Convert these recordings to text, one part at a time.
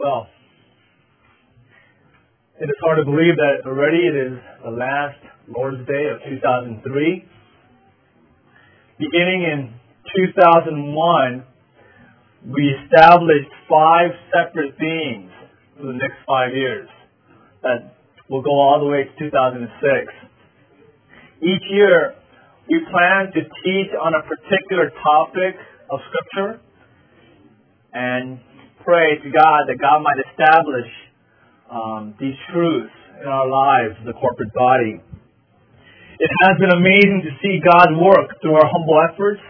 Well, it is hard to believe that already it is the last Lord's Day of 2003. Beginning in 2001, we established five separate themes for the next five years that will go all the way to 2006. Each year, we plan to teach on a particular topic of Scripture and pray to God that God might establish um, these truths in our lives, the corporate body. It has been amazing to see God work through our humble efforts.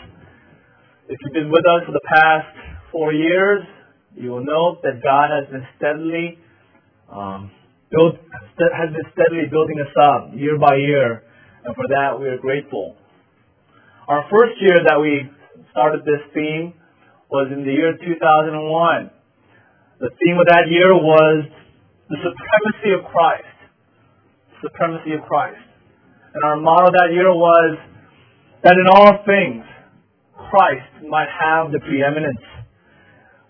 If you've been with us for the past four years, you will note that God has been steadily um, build, has been steadily building us up year by year, and for that we are grateful. Our first year that we started this theme was in the year 2001. The theme of that year was the supremacy of Christ. Supremacy of Christ. And our motto that year was that in all things, Christ might have the preeminence.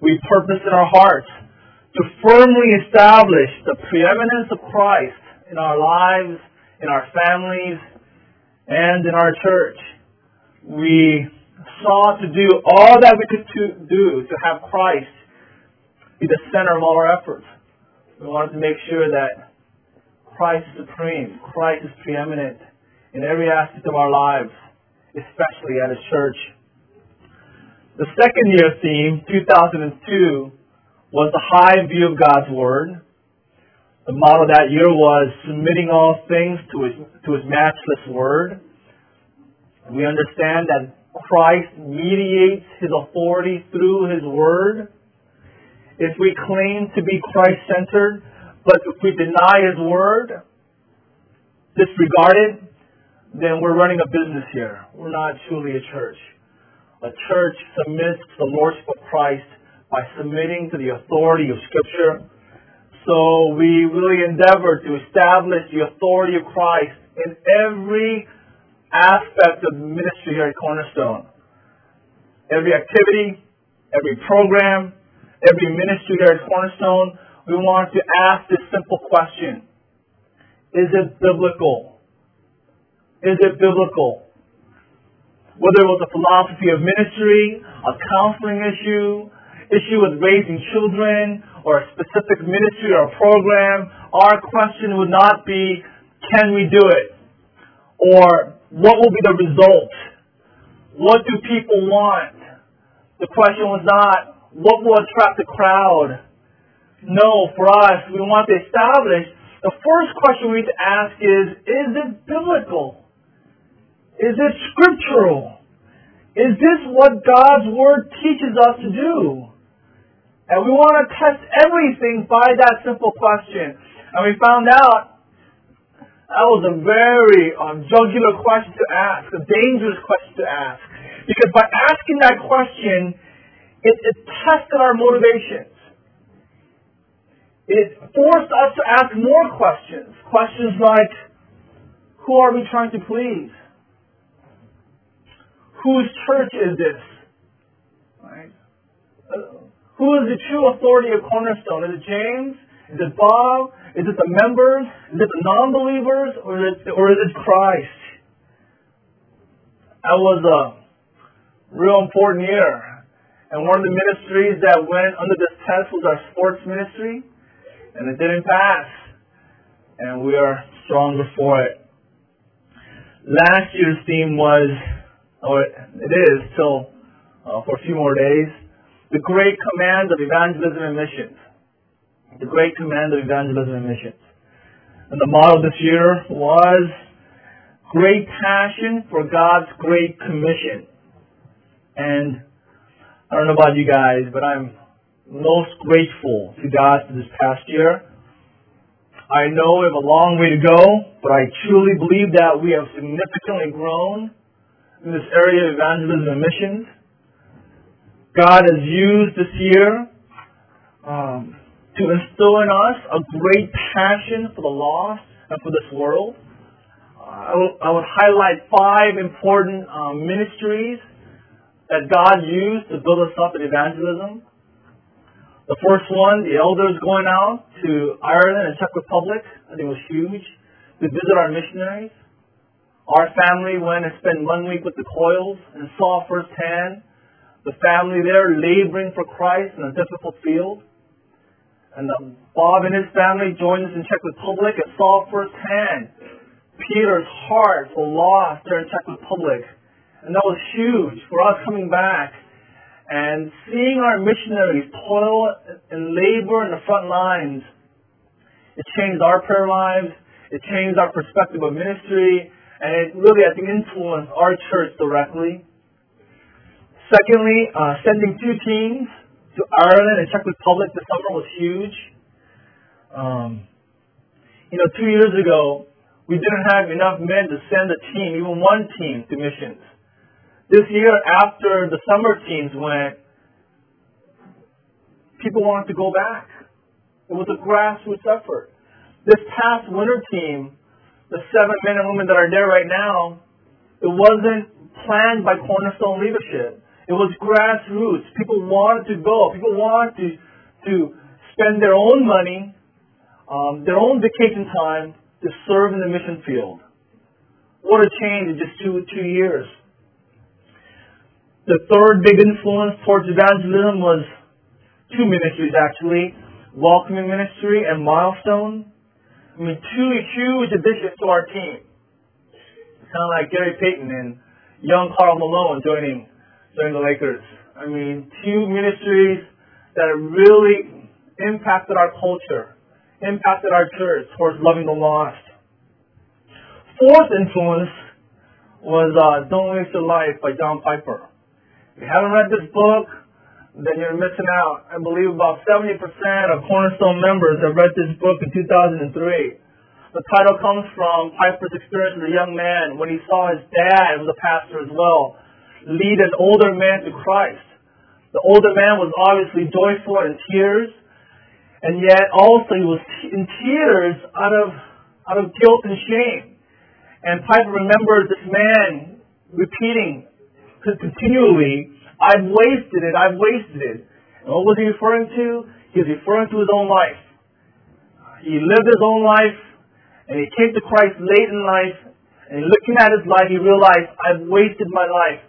We purpose in our hearts to firmly establish the preeminence of Christ in our lives, in our families, and in our church. We sought to do all that we could do to have Christ be the center of all our efforts. We wanted to make sure that Christ is supreme, Christ is preeminent in every aspect of our lives, especially at a church. The second year theme, 2002, was the high view of God's Word. The motto that year was submitting all things to His, to his matchless Word. We understand that Christ mediates His authority through His Word if we claim to be Christ centered, but if we deny His Word, disregard it, then we're running a business here. We're not truly a church. A church submits to the Lordship of Christ by submitting to the authority of Scripture. So we really endeavor to establish the authority of Christ in every aspect of ministry here at Cornerstone. Every activity, every program, every ministry here at Cornerstone, we want to ask this simple question. Is it biblical? Is it biblical? Whether it was a philosophy of ministry, a counseling issue, issue with raising children, or a specific ministry or program, our question would not be, can we do it? Or what will be the result? What do people want? The question was not, what will attract the crowd? No, for us, we want to establish the first question we need to ask is, is it biblical? Is it scriptural? Is this what God's Word teaches us to do? And we want to test everything by that simple question. And we found out that was a very um, jugular question to ask, a dangerous question to ask. Because by asking that question, it, it tested our motivations. It forced us to ask more questions. Questions like, who are we trying to please? Whose church is this? Right? Who is the true authority of Cornerstone? Is it James? Is it Bob? Is it the members? Is it the non-believers? Or is it, or is it Christ? That was a real important year and one of the ministries that went under this test was our sports ministry, and it didn't pass. And we are stronger for it. Last year's theme was, or it is till uh, for a few more days, the great command of evangelism and missions. The great command of evangelism and missions. And the motto this year was great passion for God's great commission. And I don't know about you guys, but I'm most grateful to God for this past year. I know we have a long way to go, but I truly believe that we have significantly grown in this area of evangelism and missions. God has used this year um, to instill in us a great passion for the lost and for this world. I, will, I would highlight five important um, ministries that God used to build us up in evangelism. The first one, the elders going out to Ireland and Czech Republic, I think it was huge, to visit our missionaries. Our family went and spent one week with the Coils and saw firsthand the family there laboring for Christ in a difficult field. And Bob and his family joined us in Czech Republic and saw firsthand Peter's heart for lost there in Czech Republic. And that was huge for us coming back and seeing our missionaries toil and labor in the front lines. It changed our prayer lives. It changed our perspective of ministry. And it really, I think, influenced our church directly. Secondly, uh, sending two teams to Ireland and Czech Republic this summer was huge. Um, you know, two years ago, we didn't have enough men to send a team, even one team, to missions. This year, after the summer teams went, people wanted to go back. It was a grassroots effort. This past winter team, the seven men and women that are there right now, it wasn't planned by Cornerstone leadership. It was grassroots. People wanted to go. People wanted to to spend their own money, um, their own vacation time to serve in the mission field. What a change in just two two years. The third big influence towards evangelism was two ministries actually, welcoming ministry and milestone. I mean, two huge additions to our team. Kind of like Gary Payton and young Karl Malone joining during the Lakers. I mean, two ministries that really impacted our culture, impacted our church towards loving the lost. Fourth influence was uh, Don't Waste Your Life by John Piper. If you haven't read this book, then you're missing out. I believe about 70% of Cornerstone members have read this book in 2003. The title comes from Piper's experience as a young man when he saw his dad who was a pastor as well lead an older man to Christ. The older man was obviously joyful in tears, and yet also he was in tears out of out of guilt and shame. And Piper remembers this man repeating continually, "I've wasted it. I've wasted it." And what was he referring to? He was referring to his own life. He lived his own life, and he came to Christ late in life. And looking at his life, he realized, "I've wasted my life."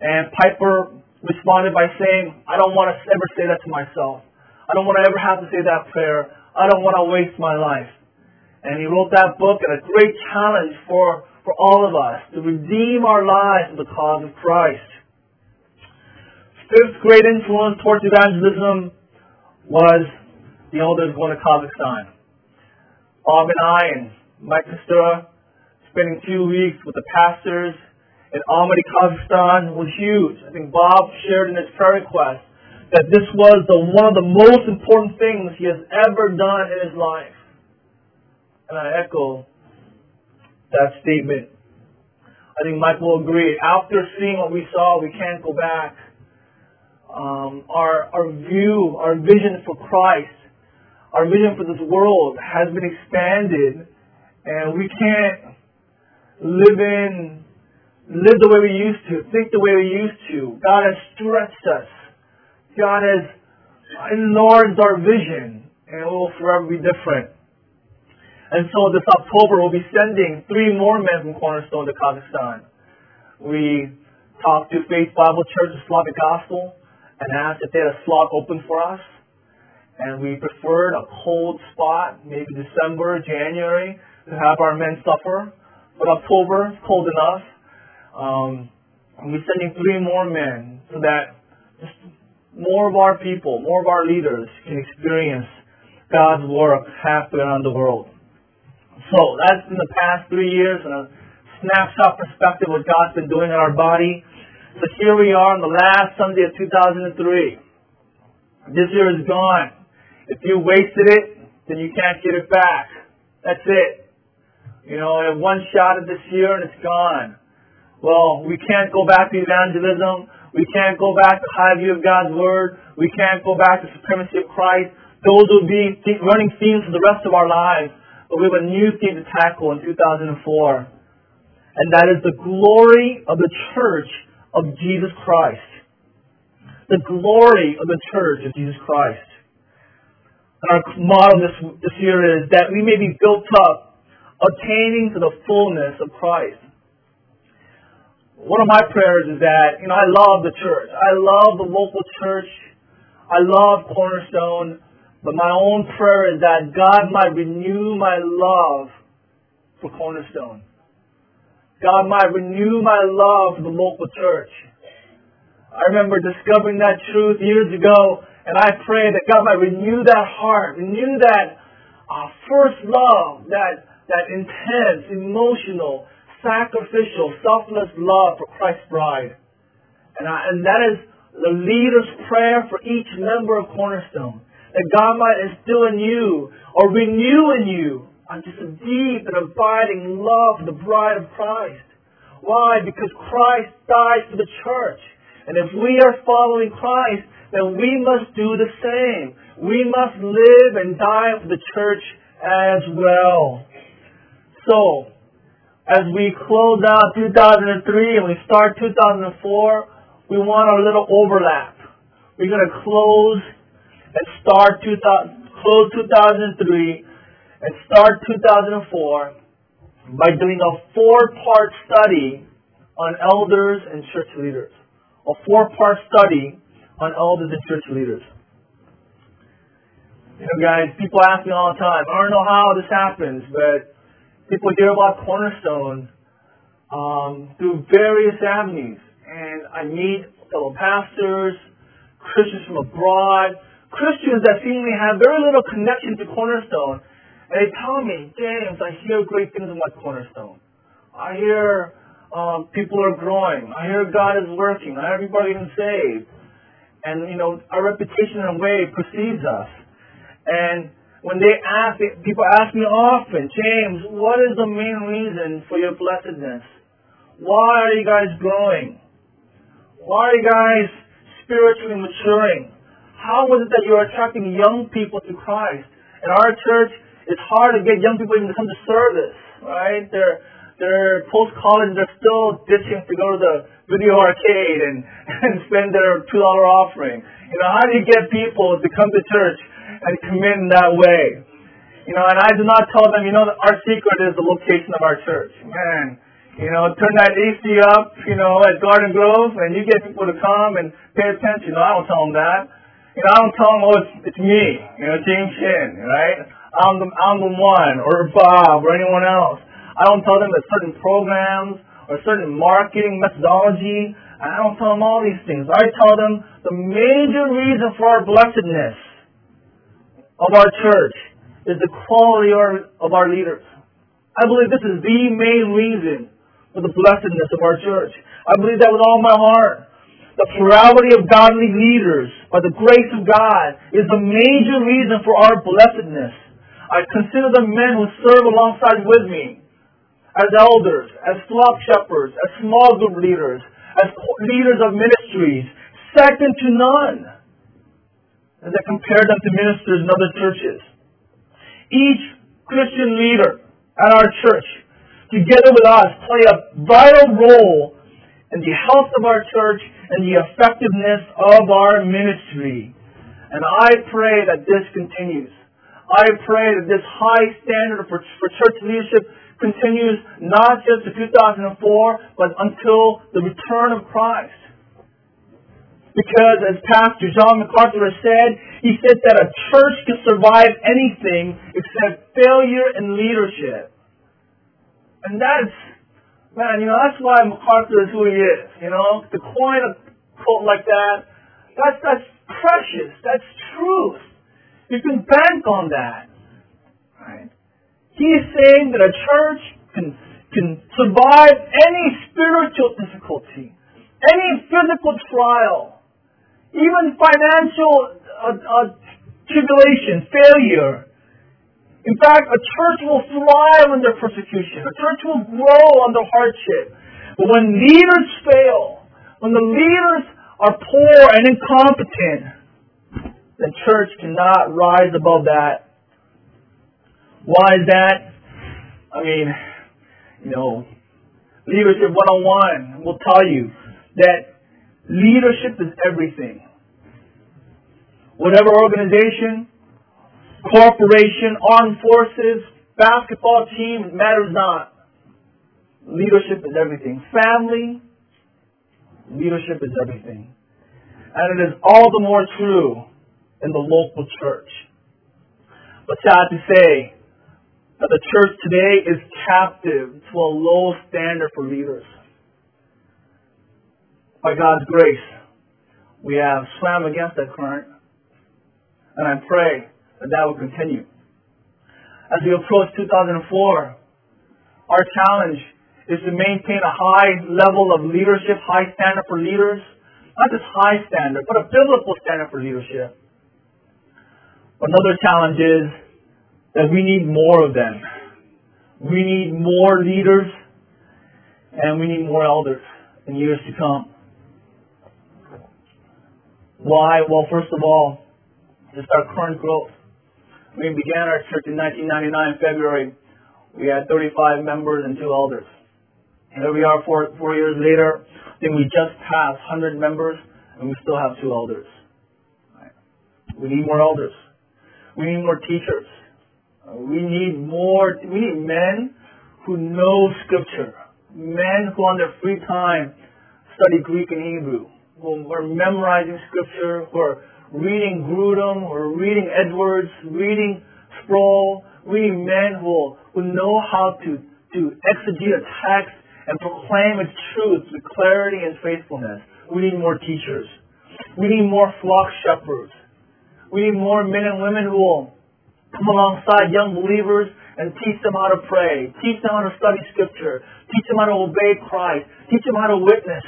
And Piper responded by saying, I don't want to ever say that to myself. I don't want to ever have to say that prayer. I don't want to waste my life. And he wrote that book and a great challenge for, for all of us to redeem our lives for the cause of Christ. Fifth great influence towards evangelism was the elders going to Kazakhstan. Bob and I and Mike Costura spending two weeks with the pastors in Almaty, Kazakhstan was huge. I think Bob shared in his prayer request that this was the, one of the most important things he has ever done in his life. And I echo that statement. I think Mike will agree. After seeing what we saw, we can't go back. Um, our, our view, our vision for Christ, our vision for this world has been expanded, and we can't live in live the way we used to, think the way we used to. God has stretched us. God has enlarged our vision, and it will forever be different. And so this October, we'll be sending three more men from Cornerstone to Kazakhstan. We talked to Faith Bible Church of Slavic Gospel and asked if they had a slot open for us. And we preferred a cold spot, maybe December, January, to have our men suffer. But October, is cold enough. Um, and we're sending three more men so that just more of our people, more of our leaders can experience God's work halfway around the world. So that's in the past three years and a snapshot perspective what God's been doing in our body. So here we are on the last Sunday of 2003. This year is gone. If you wasted it, then you can't get it back. That's it. You know, I have one shot at this year and it's gone. Well, we can't go back to evangelism. We can't go back to high view of God's Word. We can't go back to supremacy of Christ. Those will be running themes for the rest of our lives. We have a new theme to tackle in 2004. And that is the glory of the church of Jesus Christ. The glory of the church of Jesus Christ. Our model this, this year is that we may be built up, attaining to the fullness of Christ. One of my prayers is that, you know, I love the church. I love the local church. I love Cornerstone. But my own prayer is that God might renew my love for Cornerstone. God might renew my love for the local church. I remember discovering that truth years ago, and I pray that God might renew that heart, renew that uh, first love, that, that intense, emotional, sacrificial, selfless love for Christ's bride. And, I, and that is the leader's prayer for each member of Cornerstone. That God might instill in you or renew in you just a deep and abiding love for the bride of Christ. Why? Because Christ died for the church. And if we are following Christ, then we must do the same. We must live and die for the church as well. So, as we close out 2003 and we start 2004, we want a little overlap. We're going to close and start 2000, close 2003 and start 2004 by doing a four-part study on elders and church leaders a four-part study on elders and church leaders. You know, guys, people ask me all the time, I don't know how this happens, but people hear about Cornerstone um, through various avenues. And I meet fellow pastors, Christians from abroad, Christians that seemingly have very little connection to Cornerstone. And they tell me, James, I hear great things about Cornerstone. I hear um, people are growing. I hear God is working. Everybody is saved. And, you know, our reputation in a way precedes us. And when they ask, people ask me often, James, what is the main reason for your blessedness? Why are you guys growing? Why are you guys spiritually maturing? How was it that you're attracting young people to Christ? In our church, it's hard to get young people even to come to service, right? They're they're post college, they're still ditching to go to the video arcade and, and spend their two dollar offering. You know, how do you get people to come to church and commit in that way? You know, and I do not tell them, you know, our secret is the location of our church. Man, you know, turn that AC up, you know, at Garden Grove, and you get people to come and pay attention. No, I don't tell them that. You know, I don't tell them, it's, it's me, you know, James Shin, right? I'm the, I'm the one, or Bob, or anyone else. I don't tell them that certain programs or certain marketing methodology. I don't tell them all these things. I tell them the major reason for our blessedness of our church is the quality of our leaders. I believe this is the main reason for the blessedness of our church. I believe that with all my heart. The plurality of godly leaders, by the grace of God, is the major reason for our blessedness. I consider the men who serve alongside with me as elders, as flock shepherds, as small group leaders, as leaders of ministries, second to none. As I compare them to ministers in other churches. Each Christian leader at our church, together with us, play a vital role in the health of our church and the effectiveness of our ministry. And I pray that this continues. I pray that this high standard for, for church leadership continues not just to 2004, but until the return of Christ. Because as Pastor John MacArthur has said, he said that a church can survive anything except failure in leadership. And that's, man, you know, that's why MacArthur is who he is. You know, to coin a quote like that, that's, that's precious. That's truth. You can bank on that. Right? He is saying that a church can, can survive any spiritual difficulty, any physical trial, even financial uh, uh, tribulation, failure. In fact, a church will thrive under persecution. A church will grow under hardship. But when leaders fail, when the leaders are poor and incompetent, the church cannot rise above that why is that? I mean, you know, Leadership 101 will tell you that leadership is everything. Whatever organization, corporation, armed forces, basketball team, matters not. Leadership is everything. Family, leadership is everything. And it is all the more true in the local church. But sad to say that the church today is captive to a low standard for leaders. By God's grace, we have swam against that current, and I pray that that will continue. As we approach 2004, our challenge is to maintain a high level of leadership, high standard for leaders, not just high standard, but a biblical standard for leadership. Another challenge is that we need more of them. We need more leaders and we need more elders in years to come. Why? Well, first of all, just our current growth. We began our church in 1999, February. We had 35 members and two elders. Here we are four, four years later. I think we just passed 100 members and we still have two elders. We need more elders. We need more teachers. We need more, we need men who know scripture. Men who on their free time study Greek and Hebrew. Who are memorizing scripture, who are reading Grudem, are reading Edwards, reading Sproul. Men who, who know how to, to exegete a text and proclaim its truth with clarity and faithfulness. We need more teachers. We need more flock shepherds. We need more men and women who will come alongside young believers and teach them how to pray, teach them how to study scripture, teach them how to obey Christ, teach them how to witness.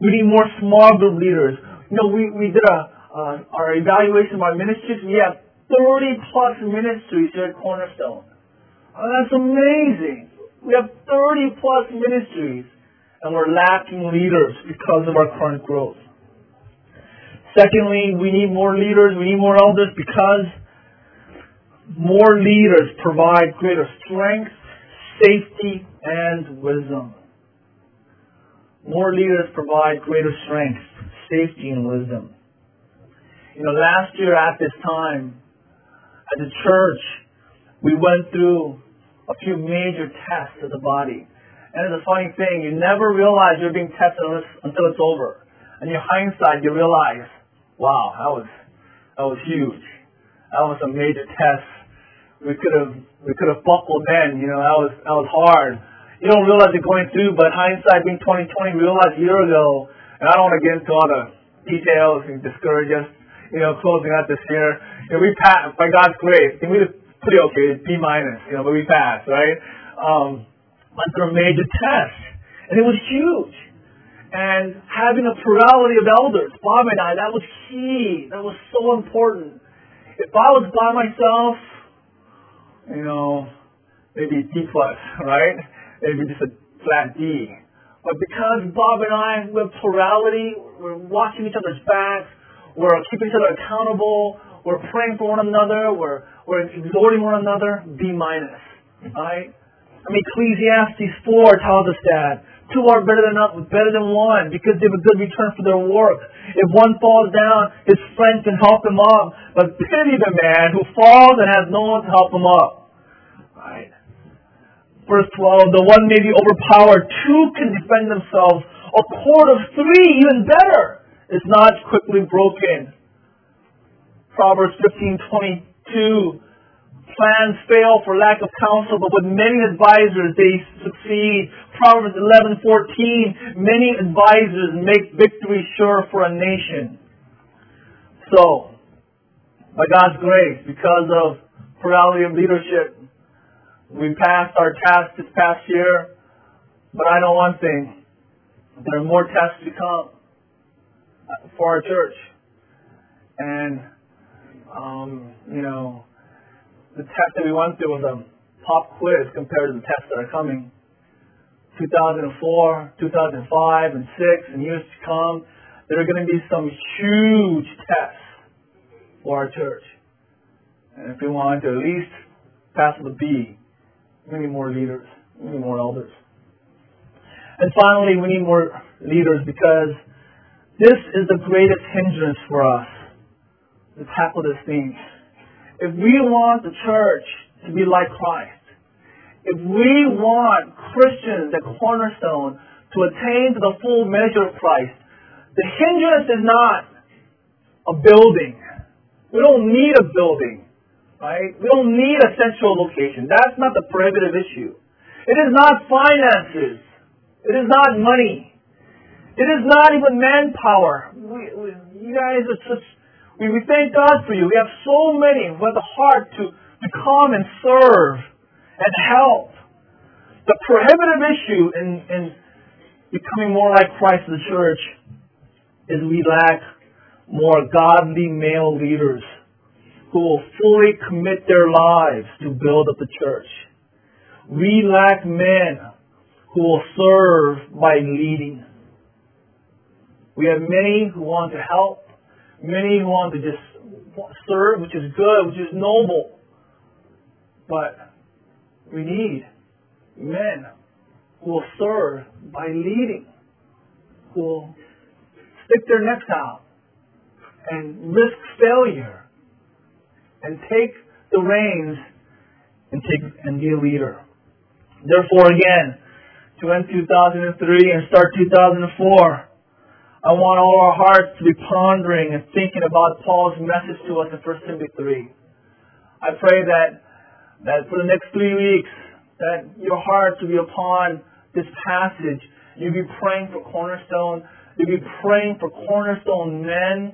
We need more small group leaders. You know, we, we did a, uh, our evaluation of our ministries. We have 30 plus ministries here at Cornerstone. Oh, that's amazing. We have 30 plus ministries and we're lacking leaders because of our current growth. Secondly, we need more leaders, we need more elders because more leaders provide greater strength, safety, and wisdom. More leaders provide greater strength, safety, and wisdom. You know, last year at this time, as a church, we went through a few major tests of the body. And it's a funny thing, you never realize you're being tested until it's over. And in hindsight, you realize, wow, that was, that was huge. That was a major test. We could have, we could have buckled then, you know, that was, that was hard. You don't realize it going through, but hindsight being 2020, we realized a year ago, and I don't want to get into all the details and discourage us, you know, closing out this year. You know, we passed, by God's grace, we did pretty okay, B minus, you know, but we passed, right? Um, went through a major test, and it was huge. And having a plurality of elders, Bob and I, that was key. That was so important. If I was by myself, you know, maybe D plus, right? Maybe just a flat D. But because Bob and I, we have plurality, we're watching each other's backs, we're keeping each other accountable, we're praying for one another, we're, we're exhorting one another, B minus. Mm-hmm. Right? I mean, Ecclesiastes 4 tells us that. Two are better than better than one because they have a good return for their work. If one falls down, his friend can help him up. But pity the man who falls and has no one to help him up. Right? Verse 12, the one may be overpowered, two can defend themselves. A cord of three, even better, is not quickly broken. Proverbs 15:22 Plans fail for lack of counsel, but with many advisors they succeed. Proverbs 11:14 Many advisors make victory sure for a nation. So, by God's grace, because of plurality of leadership, we passed our test this past year. But I know one thing: there are more tests to come for our church, and um, you know the test that we went through was a pop quiz compared to the tests that are coming. 2004, 2005, and 6, and years to come, there are going to be some huge tests for our church. And if we want to at least pass the B, we need more leaders. We need more elders. And finally, we need more leaders because this is the greatest hindrance for us to tackle this thing. if we want the church to be like Christ, if we want Christians the Cornerstone to attain to the full measure of Christ, the hindrance is not a building. We don't need a building, right? We don't need a central location. That's not the prohibitive issue. It is not finances. It is not money. It is not even manpower. We, we, you guys we, we thank God for you. We have so many with the heart to, to come and serve and help. The prohibitive issue in, in becoming more like Christ in the church is we lack more godly male leaders who will fully commit their lives to build up the church. We lack men who will serve by leading. We have many who want to help, many who want to just serve, which is good, which is noble. But we need men who will serve by leading, who will stick their necks out and risk failure and take the reins and take and be a leader. Therefore, again, to end 2003 and start 2004, I want all our hearts to be pondering and thinking about Paul's message to us in 1 Timothy 3. I pray that, that for the next three weeks, that your hearts will be upon this passage. You'll be praying for Cornerstone. You'll be praying for Cornerstone men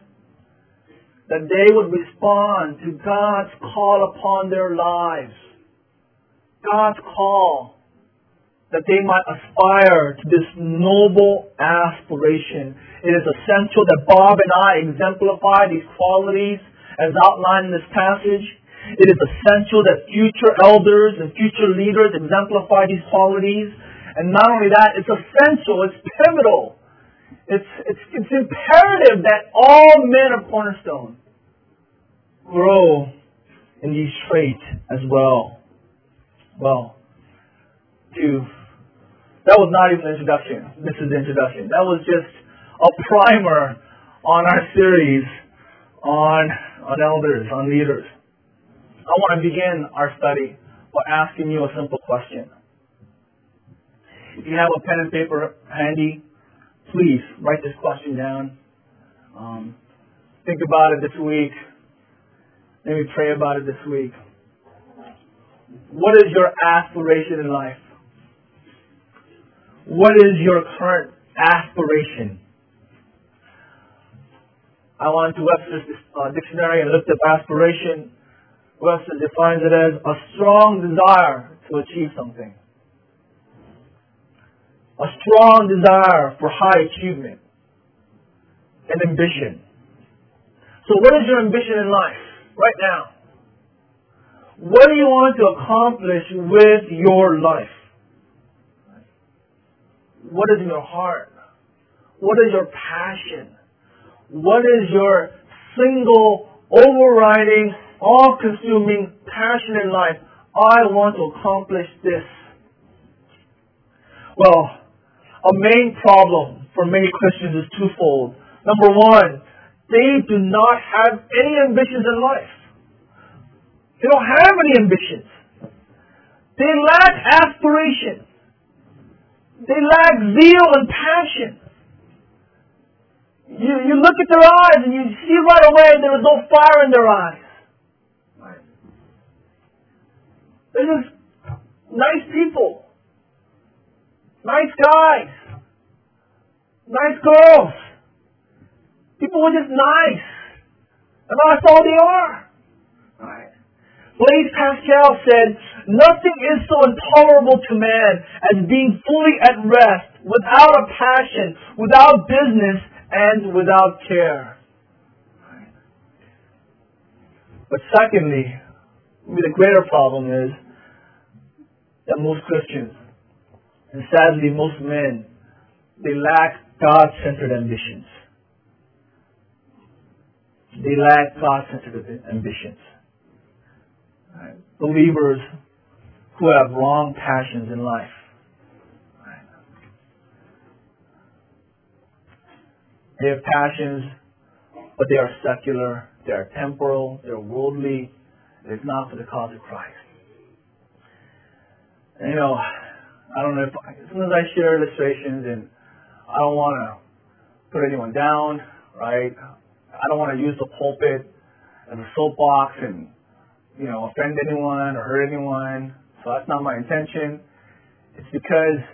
that they would respond to God's call upon their lives. God's call that they might aspire to this noble aspiration. It is essential that Bob and I exemplify these qualities as outlined in this passage. It is essential that future elders and future leaders exemplify these qualities. And not only that, it's essential, it's pivotal. It's, it's, it's imperative that all men of Cornerstone grow in these traits as well. Well, to that was not even an introduction. This is the introduction. That was just a primer on our series on, on elders, on leaders. I want to begin our study by asking you a simple question. If you have a pen and paper handy, please write this question down. Um, think about it this week. Maybe pray about it this week. What is your aspiration in life? What is your current aspiration? I went to Webster's uh, dictionary and looked up aspiration. Webster defines it as a strong desire to achieve something. A strong desire for high achievement and ambition. So what is your ambition in life right now? What do you want to accomplish with your life? What is in your heart? What is your passion? What is your single, overriding, all-consuming passion in life? I want to accomplish this. Well, a main problem for many Christians is twofold. Number one, they do not have any ambitions in life. They don't have any ambitions. They lack aspiration. They lack zeal and passion. You, you look at their eyes and you see right away there is no fire in their eyes. They're just nice people. Nice guys. Nice girls. People are just nice. And that's all they are. Right. Blaise Pascal said, Nothing is so intolerable to man as being fully at rest, without a passion, without business, and without care. But secondly, the greater problem is that most Christians, and sadly most men, they lack God-centered ambitions. They lack God-centered ambitions. Believers who have wrong passions in life. They have passions, but they are secular, they are temporal, they're worldly, It's not for the cause of Christ. You know, I don't know if sometimes I share illustrations and I don't want to put anyone down, right? I don't want to use the pulpit as a soapbox and you know offend anyone or hurt anyone. So that's not my intention. It's because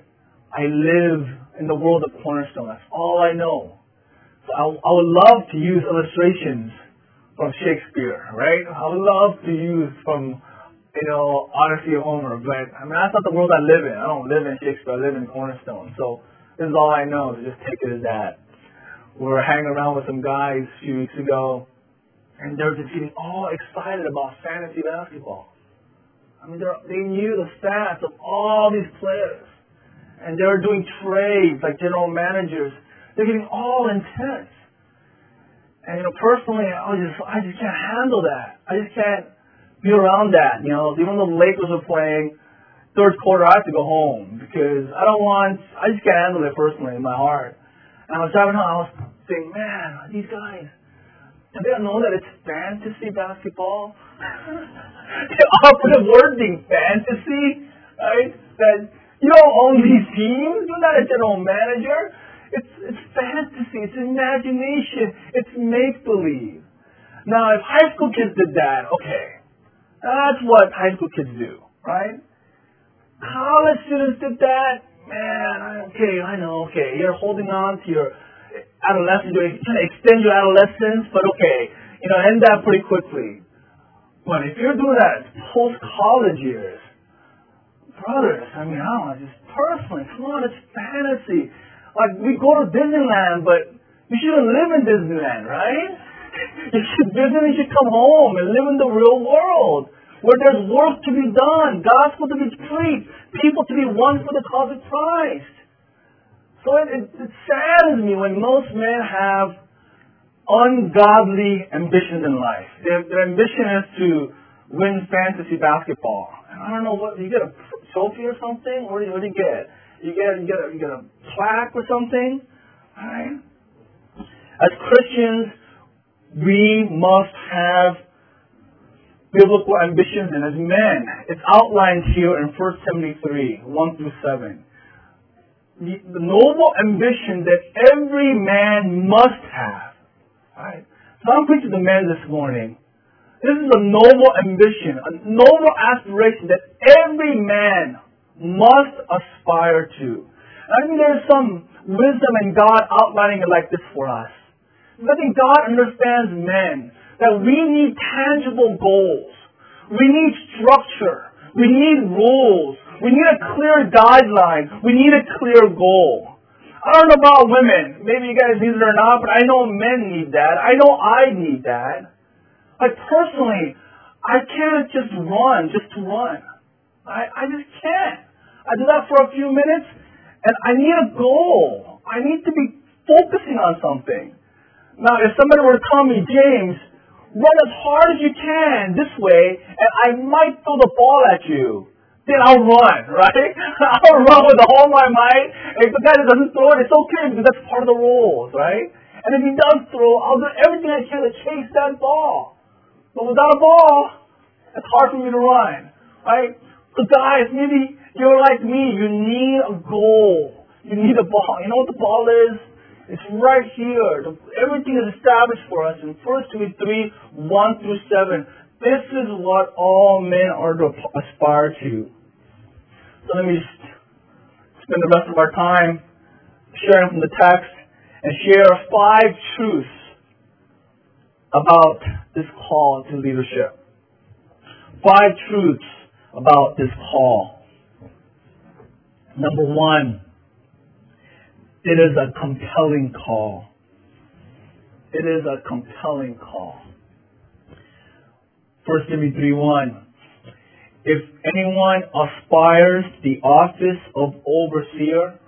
I live in the world of Cornerstone. That's all I know. So I, I would love to use illustrations from Shakespeare, right? I would love to use from, you know, Odyssey of Homer, but I mean that's not the world I live in. I don't live in Shakespeare. I live in Cornerstone. So this is all I know. So just take it as that. We were hanging around with some guys a few weeks ago, and they were just getting all excited about fantasy basketball. I mean, they knew the stats of all these players and they were doing trades like general managers. They're getting all intense. And you know, personally, I just I just can't handle that. I just can't be around that. You know, even the Lakers were playing, third quarter I have to go home because I don't want. I just can't handle it personally in my heart. And I was driving home. I was thinking, man, these guys. Do they know that it's fantasy basketball? they offer the wording fantasy, right? That you don't own these teams. You're not a general manager. It's, it's fantasy. It's imagination. It's make believe. Now, if high school kids did that, okay, that's what high school kids do, right? College students did that, man. Okay, I know. Okay, you're holding on to your adolescence. To extend your adolescence, but okay, you know, end that pretty quickly. But if you're doing that post college years, brothers, I mean, I don't know, just personally, come on, it's fantasy. Like, we go to Disneyland, but you shouldn't live in Disneyland, right? You should you should come home and live in the real world where there's work to be done, gospel to be preached, people to be won for the cause of Christ. So it, it, it saddens me when most men have ungodly ambitions in life. Their, their ambition is to win fantasy basketball. And I don't know what you get a trophy or something? What do you, what do you get? You get you get a, you get a plaque or something, right? As Christians, we must have biblical ambitions, and as men, it's outlined here in 1 Timothy 3, 1 through 7. The, the noble ambition that every man must have. Right? So I'm preaching to the men this morning this is a noble ambition, a noble aspiration that every man must aspire to. I think there's some wisdom in God outlining it like this for us. I think God understands men, that we need tangible goals. We need structure. We need rules. We need a clear guideline. We need a clear goal. I don't know about women. Maybe you guys need it or not, but I know men need that. I know I need that. Like personally, I can't just run just run. I, I just can't. I do that for a few minutes and I need a goal. I need to be focusing on something. Now, if somebody were to tell me, James, run as hard as you can this way and I might throw the ball at you, then I'll run, right? I'll run with all my might. If the guy doesn't throw it, it's okay because that's part of the rules, right? And if he does throw, I'll do everything I can to chase that ball. But without a ball, it's hard for me to run, right? But guys, maybe you're like me. You need a goal. You need a ball. You know what the ball is? It's right here. Everything is established for us in 1 Timothy 3, 1 through 7. This is what all men are to aspire to. So let me just spend the rest of our time sharing from the text and share five truths about this call to leadership. Five truths about this call. Number one, it is a compelling call. It is a compelling call. 1 Timothy 3 1. If anyone aspires the office of overseer,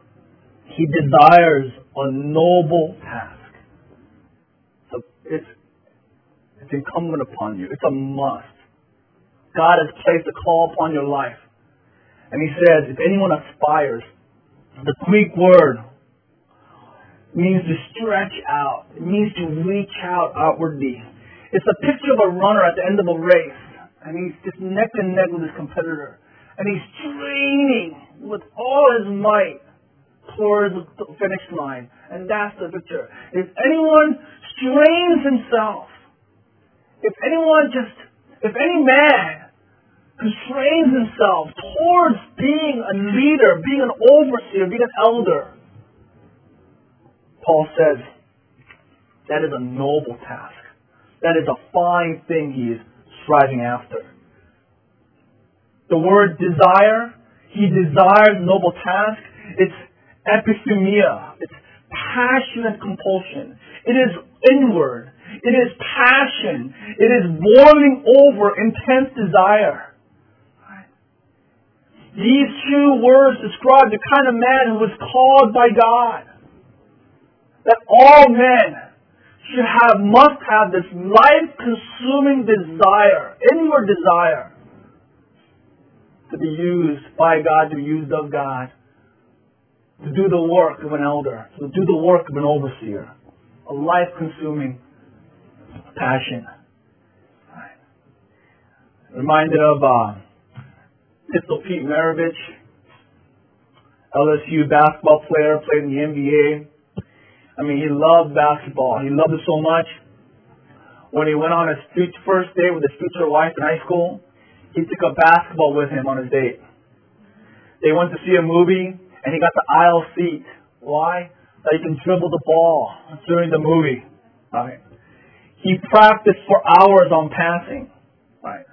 he desires a noble task. So it's it's incumbent upon you. It's a must. God has placed a call upon your life. And he says, if anyone aspires, the Greek word means to stretch out. It means to reach out outwardly. It's a picture of a runner at the end of a race. And he's just neck and neck with his competitor. And he's training with all his might towards the finish line. And that's the victor. If anyone strains himself, if anyone just, if any man constrains himself towards being a leader, being an overseer, being an elder, Paul says, that is a noble task. That is a fine thing he is striving after. The word desire, he desires noble task. It's epithumia. It's passionate compulsion. It is inward. It is passion. It is boiling over intense desire. These two words describe the kind of man who was called by God. That all men should have, must have this life-consuming desire, inward desire, to be used by God, to be used of God, to do the work of an elder, to do the work of an overseer. A life-consuming passion. Reminded of uh, Pistol Pete Maravich, LSU basketball player, played in the NBA. I mean, he loved basketball. He loved it so much. When he went on his first date with his future wife in high school, he took a basketball with him on his date. They went to see a movie, and he got the aisle seat. Why? So he can dribble the ball during the movie. Right? He practiced for hours on passing. Right?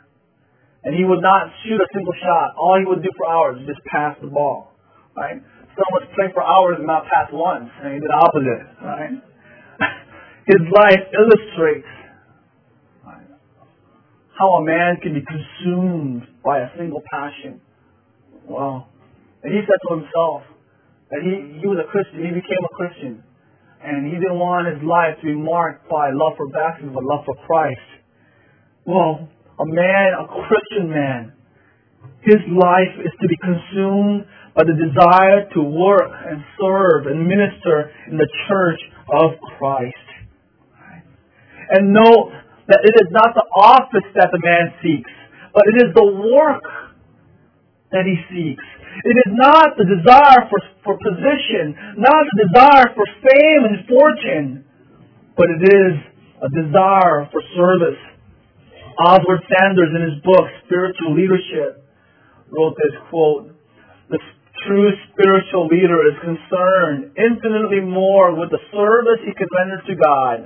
And he would not shoot a single shot. All he would do for hours is just pass the ball. Right? Some would play for hours and not pass once. And he did the opposite. Right? His life illustrates right, how a man can be consumed by a single passion. Well, and he said to himself that he, he was a Christian. He became a Christian. And he didn't want his life to be marked by love for basketball, but love for Christ. Well, a man, a Christian man, his life is to be consumed by the desire to work and serve and minister in the church of Christ. And note that it is not the office that the man seeks, but it is the work that he seeks. It is not the desire for, for position, not the desire for fame and fortune, but it is a desire for service Oswald Sanders, in his book, Spiritual Leadership, wrote this quote, the true spiritual leader is concerned infinitely more with the service he can render to God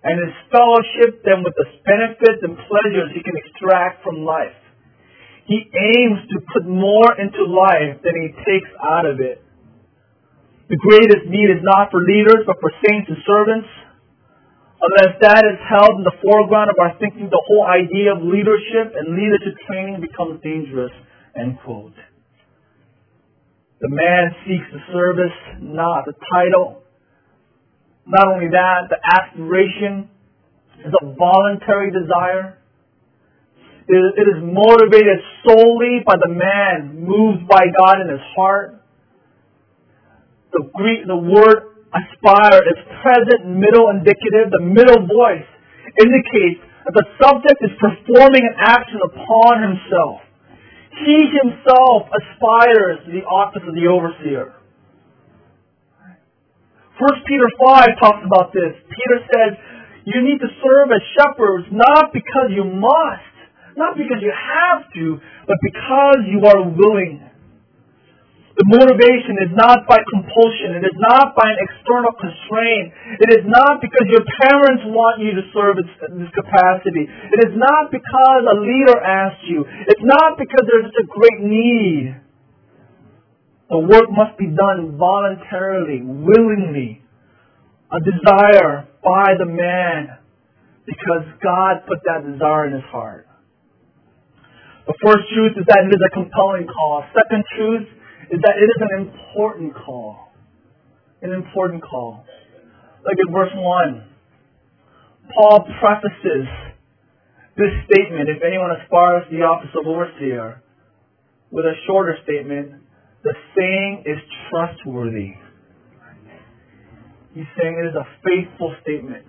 and his fellowship than with the benefits and pleasures he can extract from life. He aims to put more into life than he takes out of it. The greatest need is not for leaders, but for saints and servants Unless that is held in the foreground of our thinking, the whole idea of leadership and leadership training becomes dangerous. End quote. The man seeks the service, not the title. Not only that, the aspiration is a voluntary desire. It is motivated solely by the man moved by God in his heart. The Greek, the word aspire is present, middle, indicative. The middle voice indicates that the subject is performing an action upon himself. He himself aspires to the office of the overseer. First Peter 5 talks about this. Peter says, you need to serve as shepherds not because you must, not because you have to, but because you are willing. The motivation is not by compulsion. It is not by an external constraint. It is not because your parents want you to serve in this capacity. It is not because a leader asked you. It's not because there's such a great need. The work must be done voluntarily, willingly. A desire by the man because God put that desire in his heart. The first truth is that it is a compelling call. Second truth is that it is an important call. An important call. Look at verse 1. Paul prefaces this statement, if anyone aspires to the office of overseer, with a shorter statement, the saying is trustworthy. He's saying it is a faithful statement.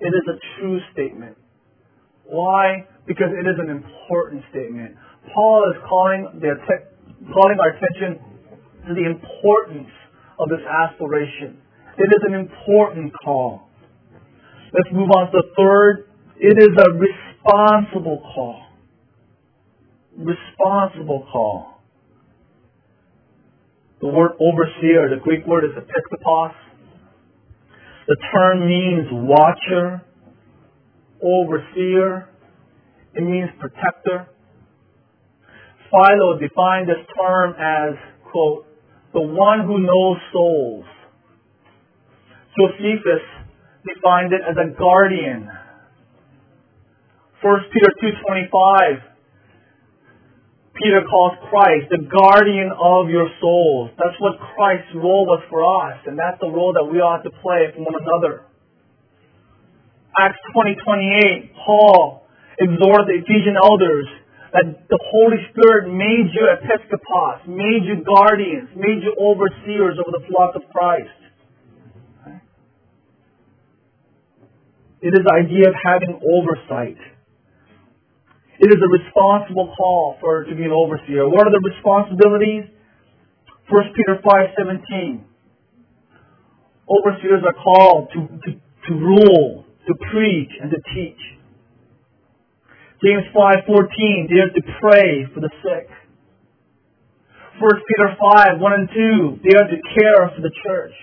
It is a true statement. Why? Because it is an important statement. Paul is calling, the, calling our attention to the importance of this aspiration. It is an important call. Let's move on to the third. It is a responsible call. Responsible call. The word overseer, the Greek word is episkopos. The term means watcher, overseer. It means protector. Philo defined this term as, quote, the one who knows souls. Josephus defined it as a guardian. 1 Peter 2.25 Peter calls Christ the guardian of your souls. That's what Christ's role was for us, and that's the role that we ought to play for one another. Acts 20:28, Paul exhorted the Ephesian elders that the Holy Spirit made you episkopos, made you guardians, made you overseers over the flock of Christ. It is the idea of having oversight. It is a responsible call for to be an overseer. What are the responsibilities? 1 Peter 5:17. Overseers are called to, to, to rule, to preach, and to teach. James 5.14, they are to pray for the sick. 1 Peter 5, 1 and 2, they are to care for the church.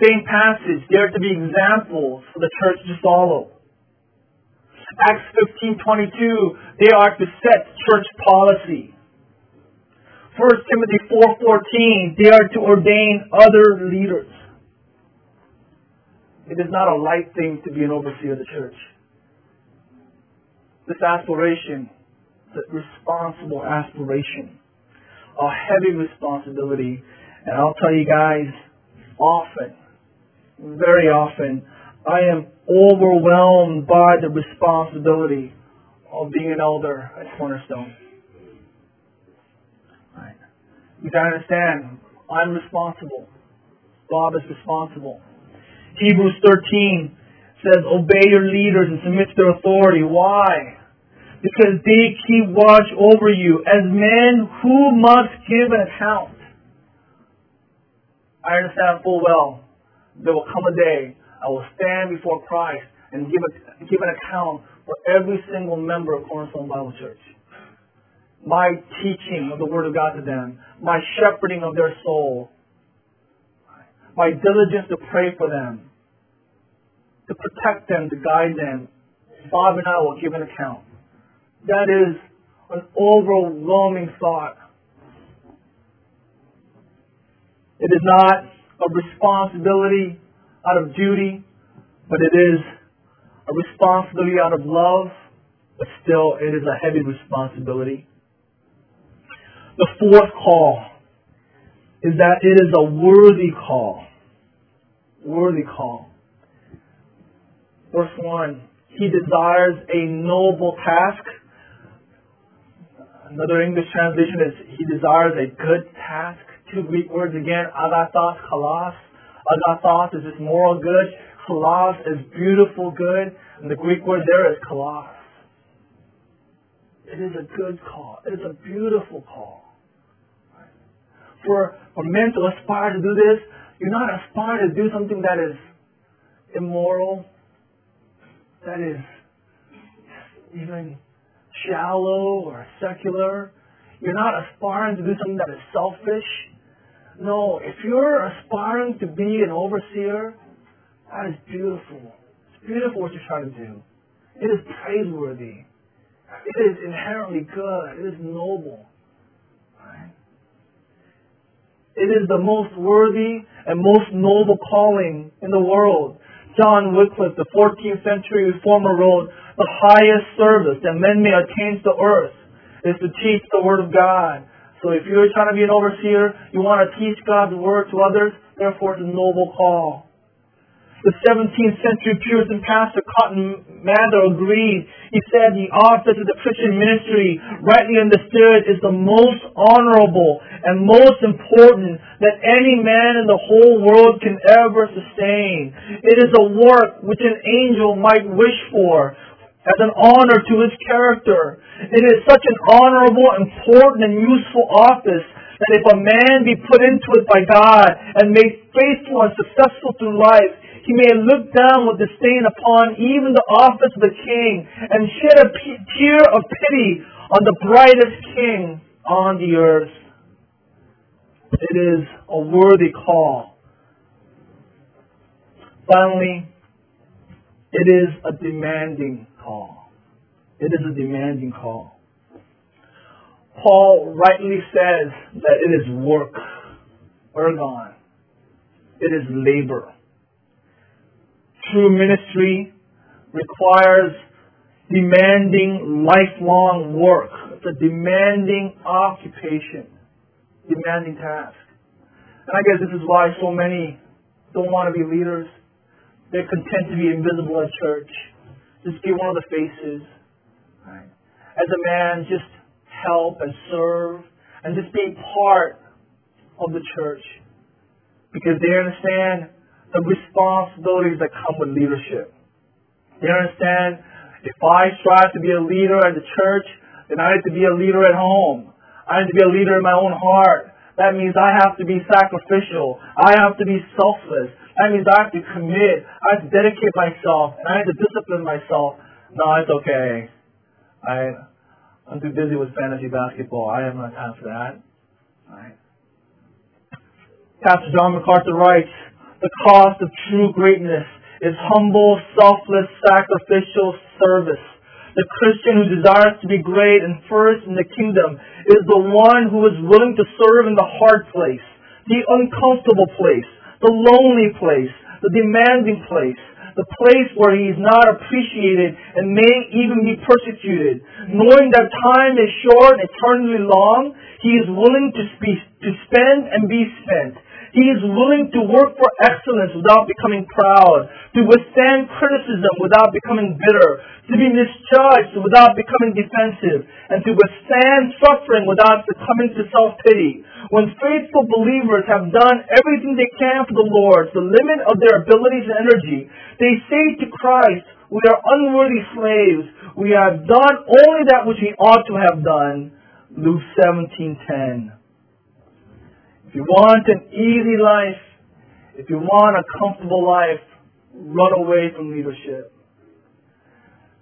Same passage, they are to be examples for the church to follow. Acts 15.22, they are to set church policy. 1 Timothy 4.14, they are to ordain other leaders. It is not a light thing to be an overseer of the church this aspiration, the responsible aspiration, a heavy responsibility. And I'll tell you guys, often, very often, I am overwhelmed by the responsibility of being an elder at Cornerstone. Right. You gotta understand, I'm responsible. Bob is responsible. Hebrews 13 says, obey your leaders and submit to their authority. Why? Because they keep watch over you as men who must give an account. I understand full well there will come a day I will stand before Christ and give, a, give an account for every single member of Cornerstone Bible Church. My teaching of the Word of God to them, my shepherding of their soul, my diligence to pray for them, to protect them, to guide them. Bob and I will give an account. That is an overwhelming thought. It is not a responsibility out of duty, but it is a responsibility out of love, but still it is a heavy responsibility. The fourth call is that it is a worthy call. Worthy call. Verse 1 He desires a noble task Another English translation is He desires a good task. Two Greek words again, agathos, kalos. Agathos is this moral good. Kalos is beautiful good. And the Greek word there is kalos. It is a good call. It is a beautiful call. For, for men to aspire to do this, you're not aspiring to do something that is immoral, that is even shallow or secular. You're not aspiring to do something that is selfish. No, if you're aspiring to be an overseer, that is beautiful. It's beautiful what you're trying to do. It is praiseworthy. It is inherently good. It is noble. Right? It is the most worthy and most noble calling in the world. John Wycliffe, the 14th century reformer, wrote, the highest service that men may attain to earth is to teach the Word of God. So if you're trying to be an overseer, you want to teach God's Word to others, therefore it's a noble call. The 17th century Puritan pastor Cotton Mather agreed. He said the office of the Christian ministry, rightly understood, is the most honorable and most important that any man in the whole world can ever sustain. It is a work which an angel might wish for, as an honor to his character. It is such an honorable, important, and useful office that if a man be put into it by God and made faithful and successful through life, he may look down with disdain upon even the office of the king and shed a tear of pity on the brightest king on the earth. It is a worthy call. Finally, it is a demanding call. It is a demanding call. Paul rightly says that it is work, ergon. It is labor. True ministry requires demanding lifelong work. It's a demanding occupation, demanding task. And I guess this is why so many don't want to be leaders. They're content to be invisible at church. Just be one of the faces. Right? As a man, just help and serve and just be part of the church. Because they understand the responsibilities that come with leadership. You understand if I strive to be a leader at the church, then I need to be a leader at home. I need to be a leader in my own heart. That means I have to be sacrificial. I have to be selfless. That means I have to commit. I have to dedicate myself, and I have to discipline myself. No, it's okay. I, I'm too busy with fantasy basketball. I have no time for that. Right. Pastor John MacArthur writes, the cost of true greatness is humble, selfless, sacrificial service. The Christian who desires to be great and first in the kingdom is the one who is willing to serve in the hard place, the uncomfortable place, the lonely place, the demanding place, the place where he is not appreciated and may even be persecuted. Knowing that time is short and eternally long, he is willing to, be, to spend and be spent. He is willing to work for excellence without becoming proud, to withstand criticism without becoming bitter, to be misjudged without becoming defensive, and to withstand suffering without succumbing to self-pity. When faithful believers have done everything they can for the Lord, the limit of their abilities and energy, they say to Christ, we are unworthy slaves. We have done only that which we ought to have done. Luke 17:10. You want an easy life, if you want a comfortable life, run away from leadership.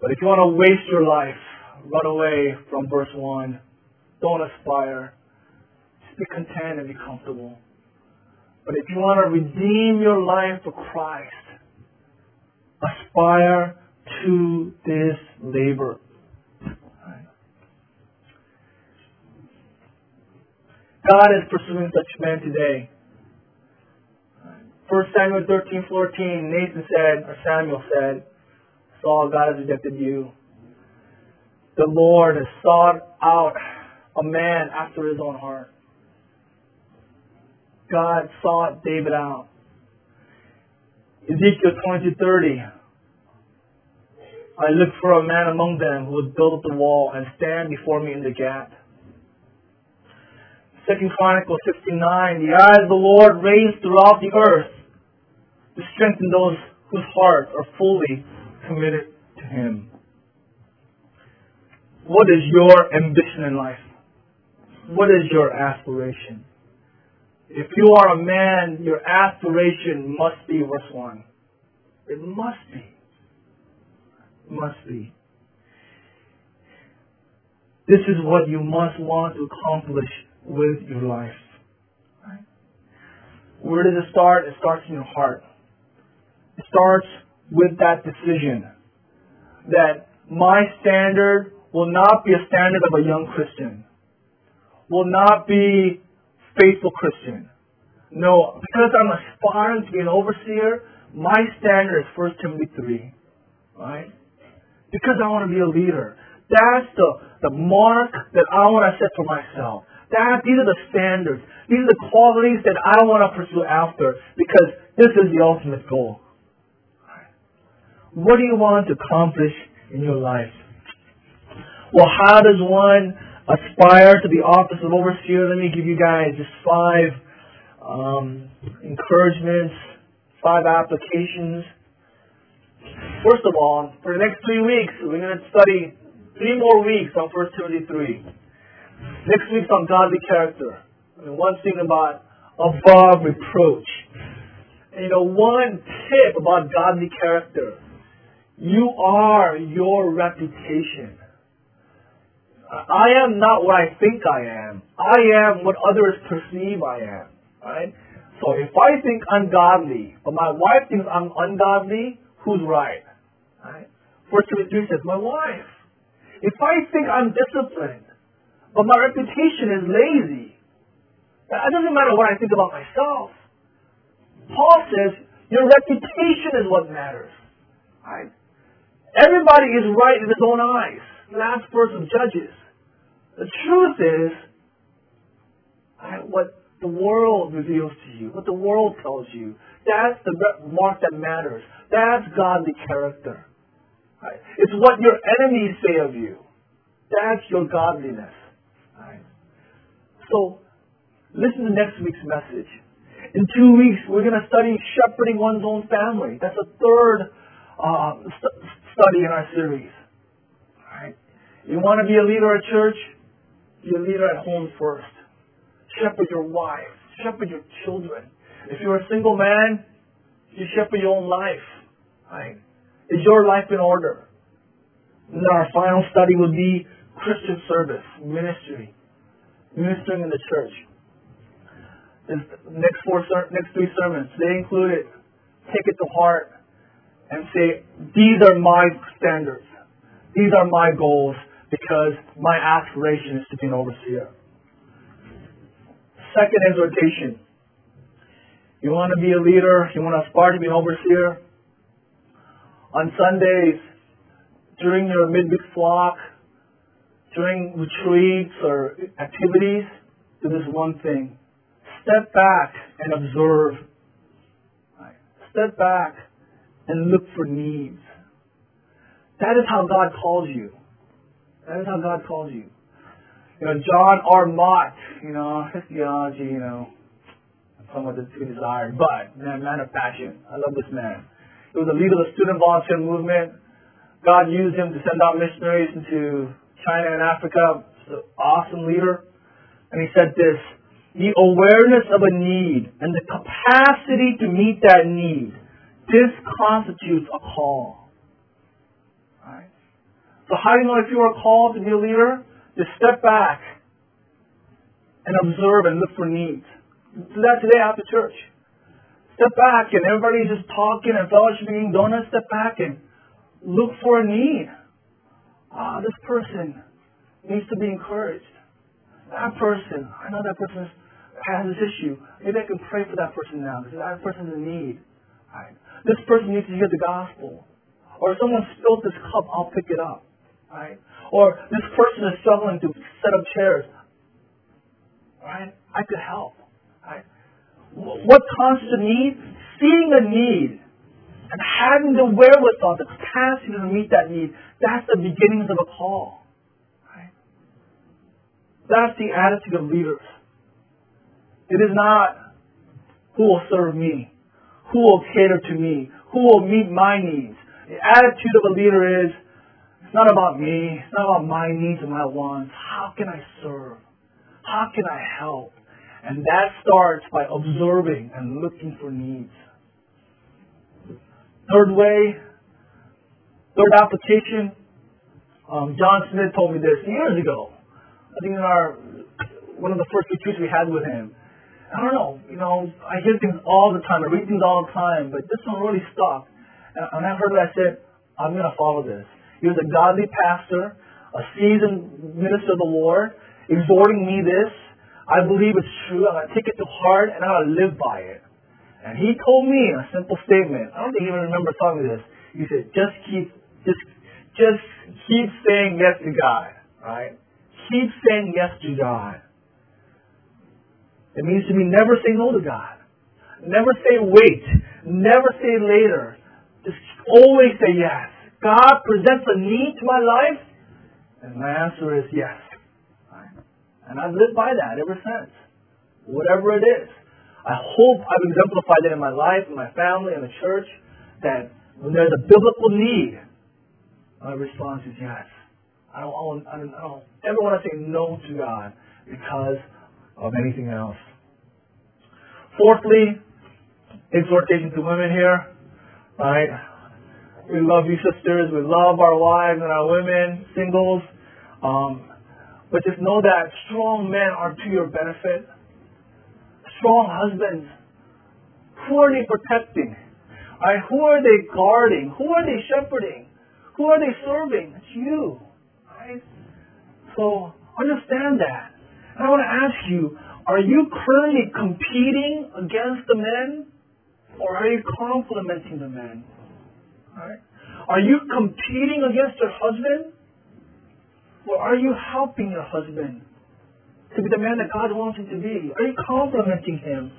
But if you want to waste your life, run away from verse 1. Don't aspire. Just be content and be comfortable. But if you want to redeem your life for Christ, aspire to this labor. God is pursuing such men today. 1 Samuel 13, 14, Nathan said, or Samuel said, Saul, God has rejected you. The Lord has sought out a man after his own heart. God sought David out. Ezekiel 22:30. I looked for a man among them who would build up the wall and stand before me in the gap. Second Chronicles 69, the eyes of the Lord range throughout the earth to strengthen those whose hearts are fully committed to Him. What is your ambition in life? What is your aspiration? If you are a man, your aspiration must be verse 1. It must be. It must be. This is what you must want to accomplish with your life. Right? Where does it start? It starts in your heart. It starts with that decision that my standard will not be a standard of a young Christian, will not be faithful Christian. No, because I'm aspiring to be an overseer, my standard is 1 Timothy 3. Right? Because I want to be a leader. That's the, the mark that I want to set for myself. That these are the standards. These are the qualities that I want to pursue after because this is the ultimate goal. What do you want to accomplish in your life? Well, how does one aspire to the office of overseer? Let me give you guys just five um, encouragements, five applications. First of all, for the next three weeks, we're going to study three more weeks on 1 Timothy 3. Next week's on godly character. And one thing about above reproach. And you know, one tip about godly character. You are your reputation. I am not what I think I am. I am what others perceive I am. Right? So if I think ungodly, but my wife thinks I'm ungodly, who's right? Right? First Timothy says, my wife. If I think I'm disciplined, but my reputation is lazy, it doesn't matter what I think about myself. Paul says, your reputation is what matters. Right? Everybody is right in his own eyes. Last verse of Judges. The truth is, right, what the world reveals to you, what the world tells you, that's the mark that matters. That's godly character. Right? It's what your enemies say of you. That's your godliness. So, listen to next week's message. In two weeks, we're going to study shepherding one's own family. That's a third uh, st- study in our series. Right? You want to be a leader at church? Be a leader at home first. Shepherd your wife. Shepherd your children. If you're a single man, you shepherd your own life. Right? Is your life in order? And our final study will be Christian service, ministry, ministering in the church. This next four, next three sermons, they included take it to heart and say, these are my standards. These are my goals because my aspiration is to be an overseer. Second exhortation. You want to be a leader, you want to aspire to be an overseer. On Sundays, during your midweek flock, during retreats or activities, do this one thing. Step back and observe. Step back and look for needs. That is how God calls you. That is how God calls you. You know, John R. Mott, you know, his theology, you know, somewhat to be desired, but man, man of passion. I love this man. He was a leader of the student volunteer movement. God used him to send out missionaries into China and Africa. An awesome leader. And he said this, the awareness of a need and the capacity to meet that need, this constitutes a call. Right? So how do you know if you are called to be a leader? Just step back and observe and look for needs. Do that today after church. Step back and everybody's just talking and fellowshipping, donuts. Step back and look for a need. Ah, this person needs to be encouraged. That person, I know that person has this issue. Maybe I can pray for that person now because that person's in need. Right? This person needs to hear the gospel. Or if someone spilled this cup, I'll pick it up. Right? Or this person is struggling to set up chairs. Right? I could help. Right? What constitutes a need? Seeing a need and having the wherewithal, the capacity to meet that need, that's the beginnings of a call. Right? That's the attitude of leaders. It is not who will serve me, who will cater to me, who will meet my needs. The attitude of a leader is, it's not about me, it's not about my needs and my wants. How can I serve? How can I help? And that starts by observing and looking for needs. Third way, third application, um, John Smith told me this years ago. I think in our one of the first retreats we had with him. I don't know, you know, I hear things all the time, I read things all the time, but this one really stuck. And I heard it, I said, I'm going to follow this. He was a godly pastor, a seasoned minister of the Lord, exhorting me this, I believe it's true. I'm going to take it to heart and I'm going to live by it. And he told me a simple statement. I don't think he even remember telling me this. He said, just keep, just, just keep saying yes to God. Right? Keep saying yes to God. It means to me never say no to God. Never say wait. Never say later. Just always say yes. God presents a need to my life, and my answer is yes. And I've lived by that ever since. Whatever it is. I hope I've exemplified it in my life, in my family, in the church, that when there's a biblical need, my response is yes. I don't, I don't, I don't ever want to say no to God because of anything else. Fourthly, exhortation to women here, right? We love you sisters. We love our wives and our women, singles. Um, but just know that strong men are to your benefit. Strong husbands. Who are they protecting? Right? Who are they guarding? Who are they shepherding? Who are they serving? It's you. Right? So understand that. And I want to ask you, are you currently competing against the men? Or are you complementing the men? Right? Are you competing against your husband? Or are you helping your husband to be the man that God wants him to be? Are you complementing him?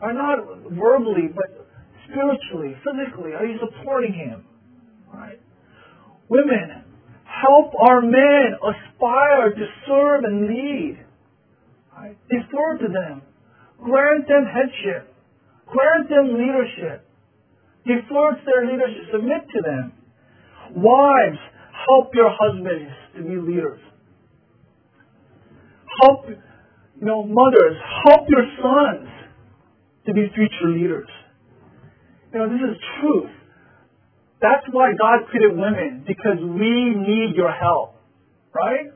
Are not verbally, but spiritually, physically? Uh, Are you supporting him? Right? Women, help our men aspire to serve and lead. Right? Defer to them. Grant them headship. Grant them leadership. Defer to their leadership. Submit to them. Wives, help your husbands to be leaders. Help, you know, mothers, help your sons to be future leaders. You know, this is truth. That's why God created women, because we need your help. Right?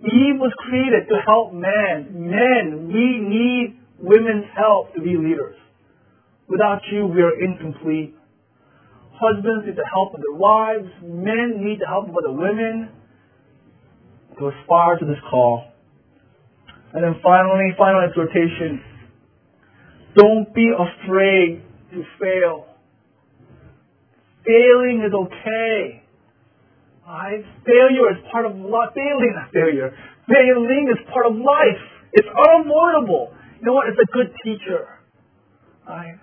Eve was created to help men. Men, we need women's help to be leaders. Without you, we are incomplete. Husbands need the help of their wives. Men need the help of other women to aspire to this call. And then finally, final exhortation. Don't be afraid to fail. Failing is okay. Right? Failure is part of life. Failing, not failure. Failing is part of life. It's unavoidable. You know what? It's a good teacher. Right?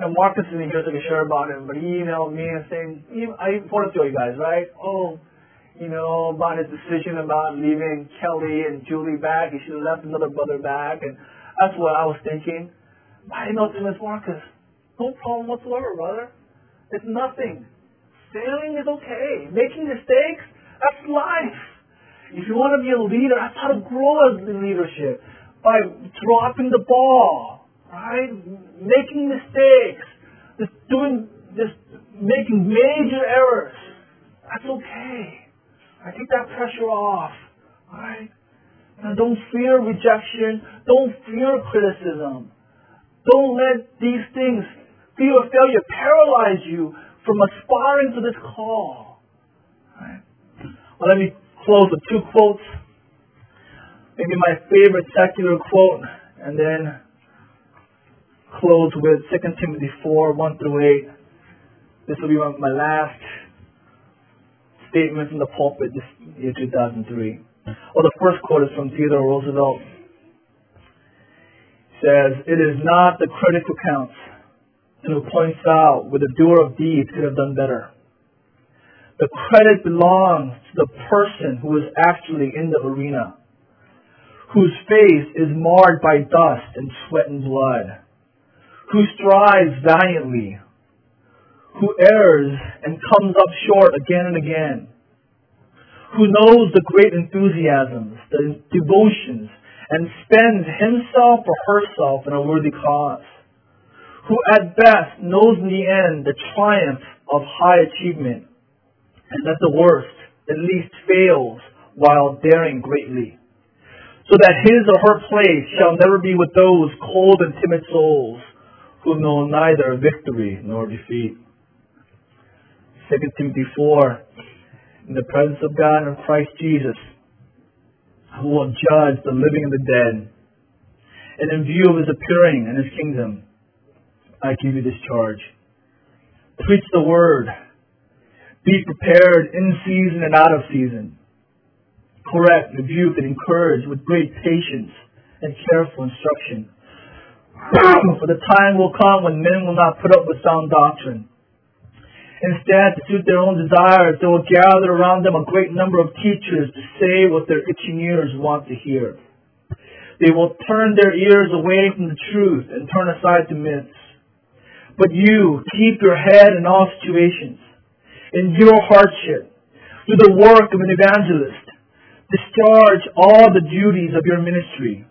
And Marcus isn't here can share about him, but he emailed me and saying, I to you guys, right? Oh, you know, about his decision about leaving Kelly and Julie back. He should have left another brother back. And that's what I was thinking. I didn't know Thomas Marcus. No problem whatsoever, brother. It's nothing. Failing is okay. Making mistakes, that's life. If you want to be a leader, that's how to grow as leadership. By dropping the ball, right? Making mistakes. Just doing, just making major errors. That's okay. I take that pressure off. Alright? Now don't fear rejection. Don't fear criticism. Don't let these things, fear of failure, paralyze you from aspiring to this call. Alright? Well, let me close with two quotes. Maybe my favorite secular quote, and then close with 2 Timothy 4, 1 through 8. This will be my last statement from the pulpit this year 2003. Well, the first quote is from Theodore Roosevelt. Says, It is not the critic who counts, and who points out where the doer of deeds could have done better. The credit belongs to the person who is actually in the arena, whose face is marred by dust and sweat and blood, who strives valiantly, who errs and comes up short again and again, who knows the great enthusiasms, the devotions, and spends himself or herself in a worthy cause, who at best knows in the end the triumph of high achievement, and at the worst, at least fails while daring greatly, so that his or her place shall never be with those cold and timid souls who know neither victory nor defeat. 2 Timothy 4, in the presence of God and Christ Jesus, who will judge the living and the dead. And in view of his appearing and his kingdom, I give you this charge. Preach the word. Be prepared in season and out of season. Correct, rebuke, and encourage with great patience and careful instruction. For the time will come when men will not put up with sound doctrine Instead, to suit their own desires, they will gather around them a great number of teachers to say what their itching ears want to hear. They will turn their ears away from the truth and turn aside to myths. But you keep your head in all situations. Endure hardship, do the work of an evangelist. Discharge all the duties of your ministry.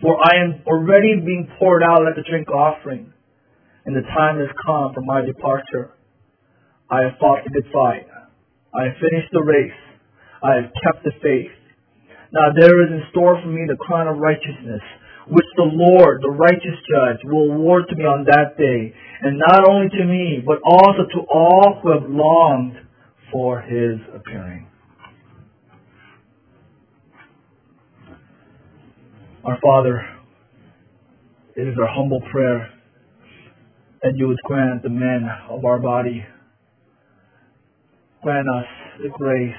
For I am already being poured out like a drink offering, and the time has come for my departure. I have fought the good fight. I have finished the race. I have kept the faith. Now there is in store for me the crown of righteousness, which the Lord, the righteous judge, will award to me on that day, and not only to me, but also to all who have longed for his appearing. Our Father, it is our humble prayer that you would grant the men of our body, grant us the grace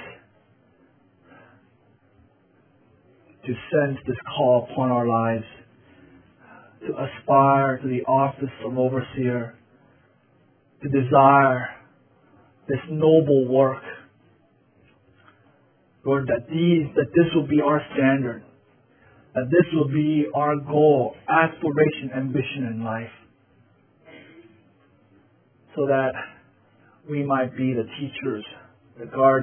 to sense this call upon our lives, to aspire to the office of overseer, to desire this noble work. Lord, that these, that this will be our standard, that this will be our goal, aspiration, ambition in life, so that we might be the teachers, the guardians,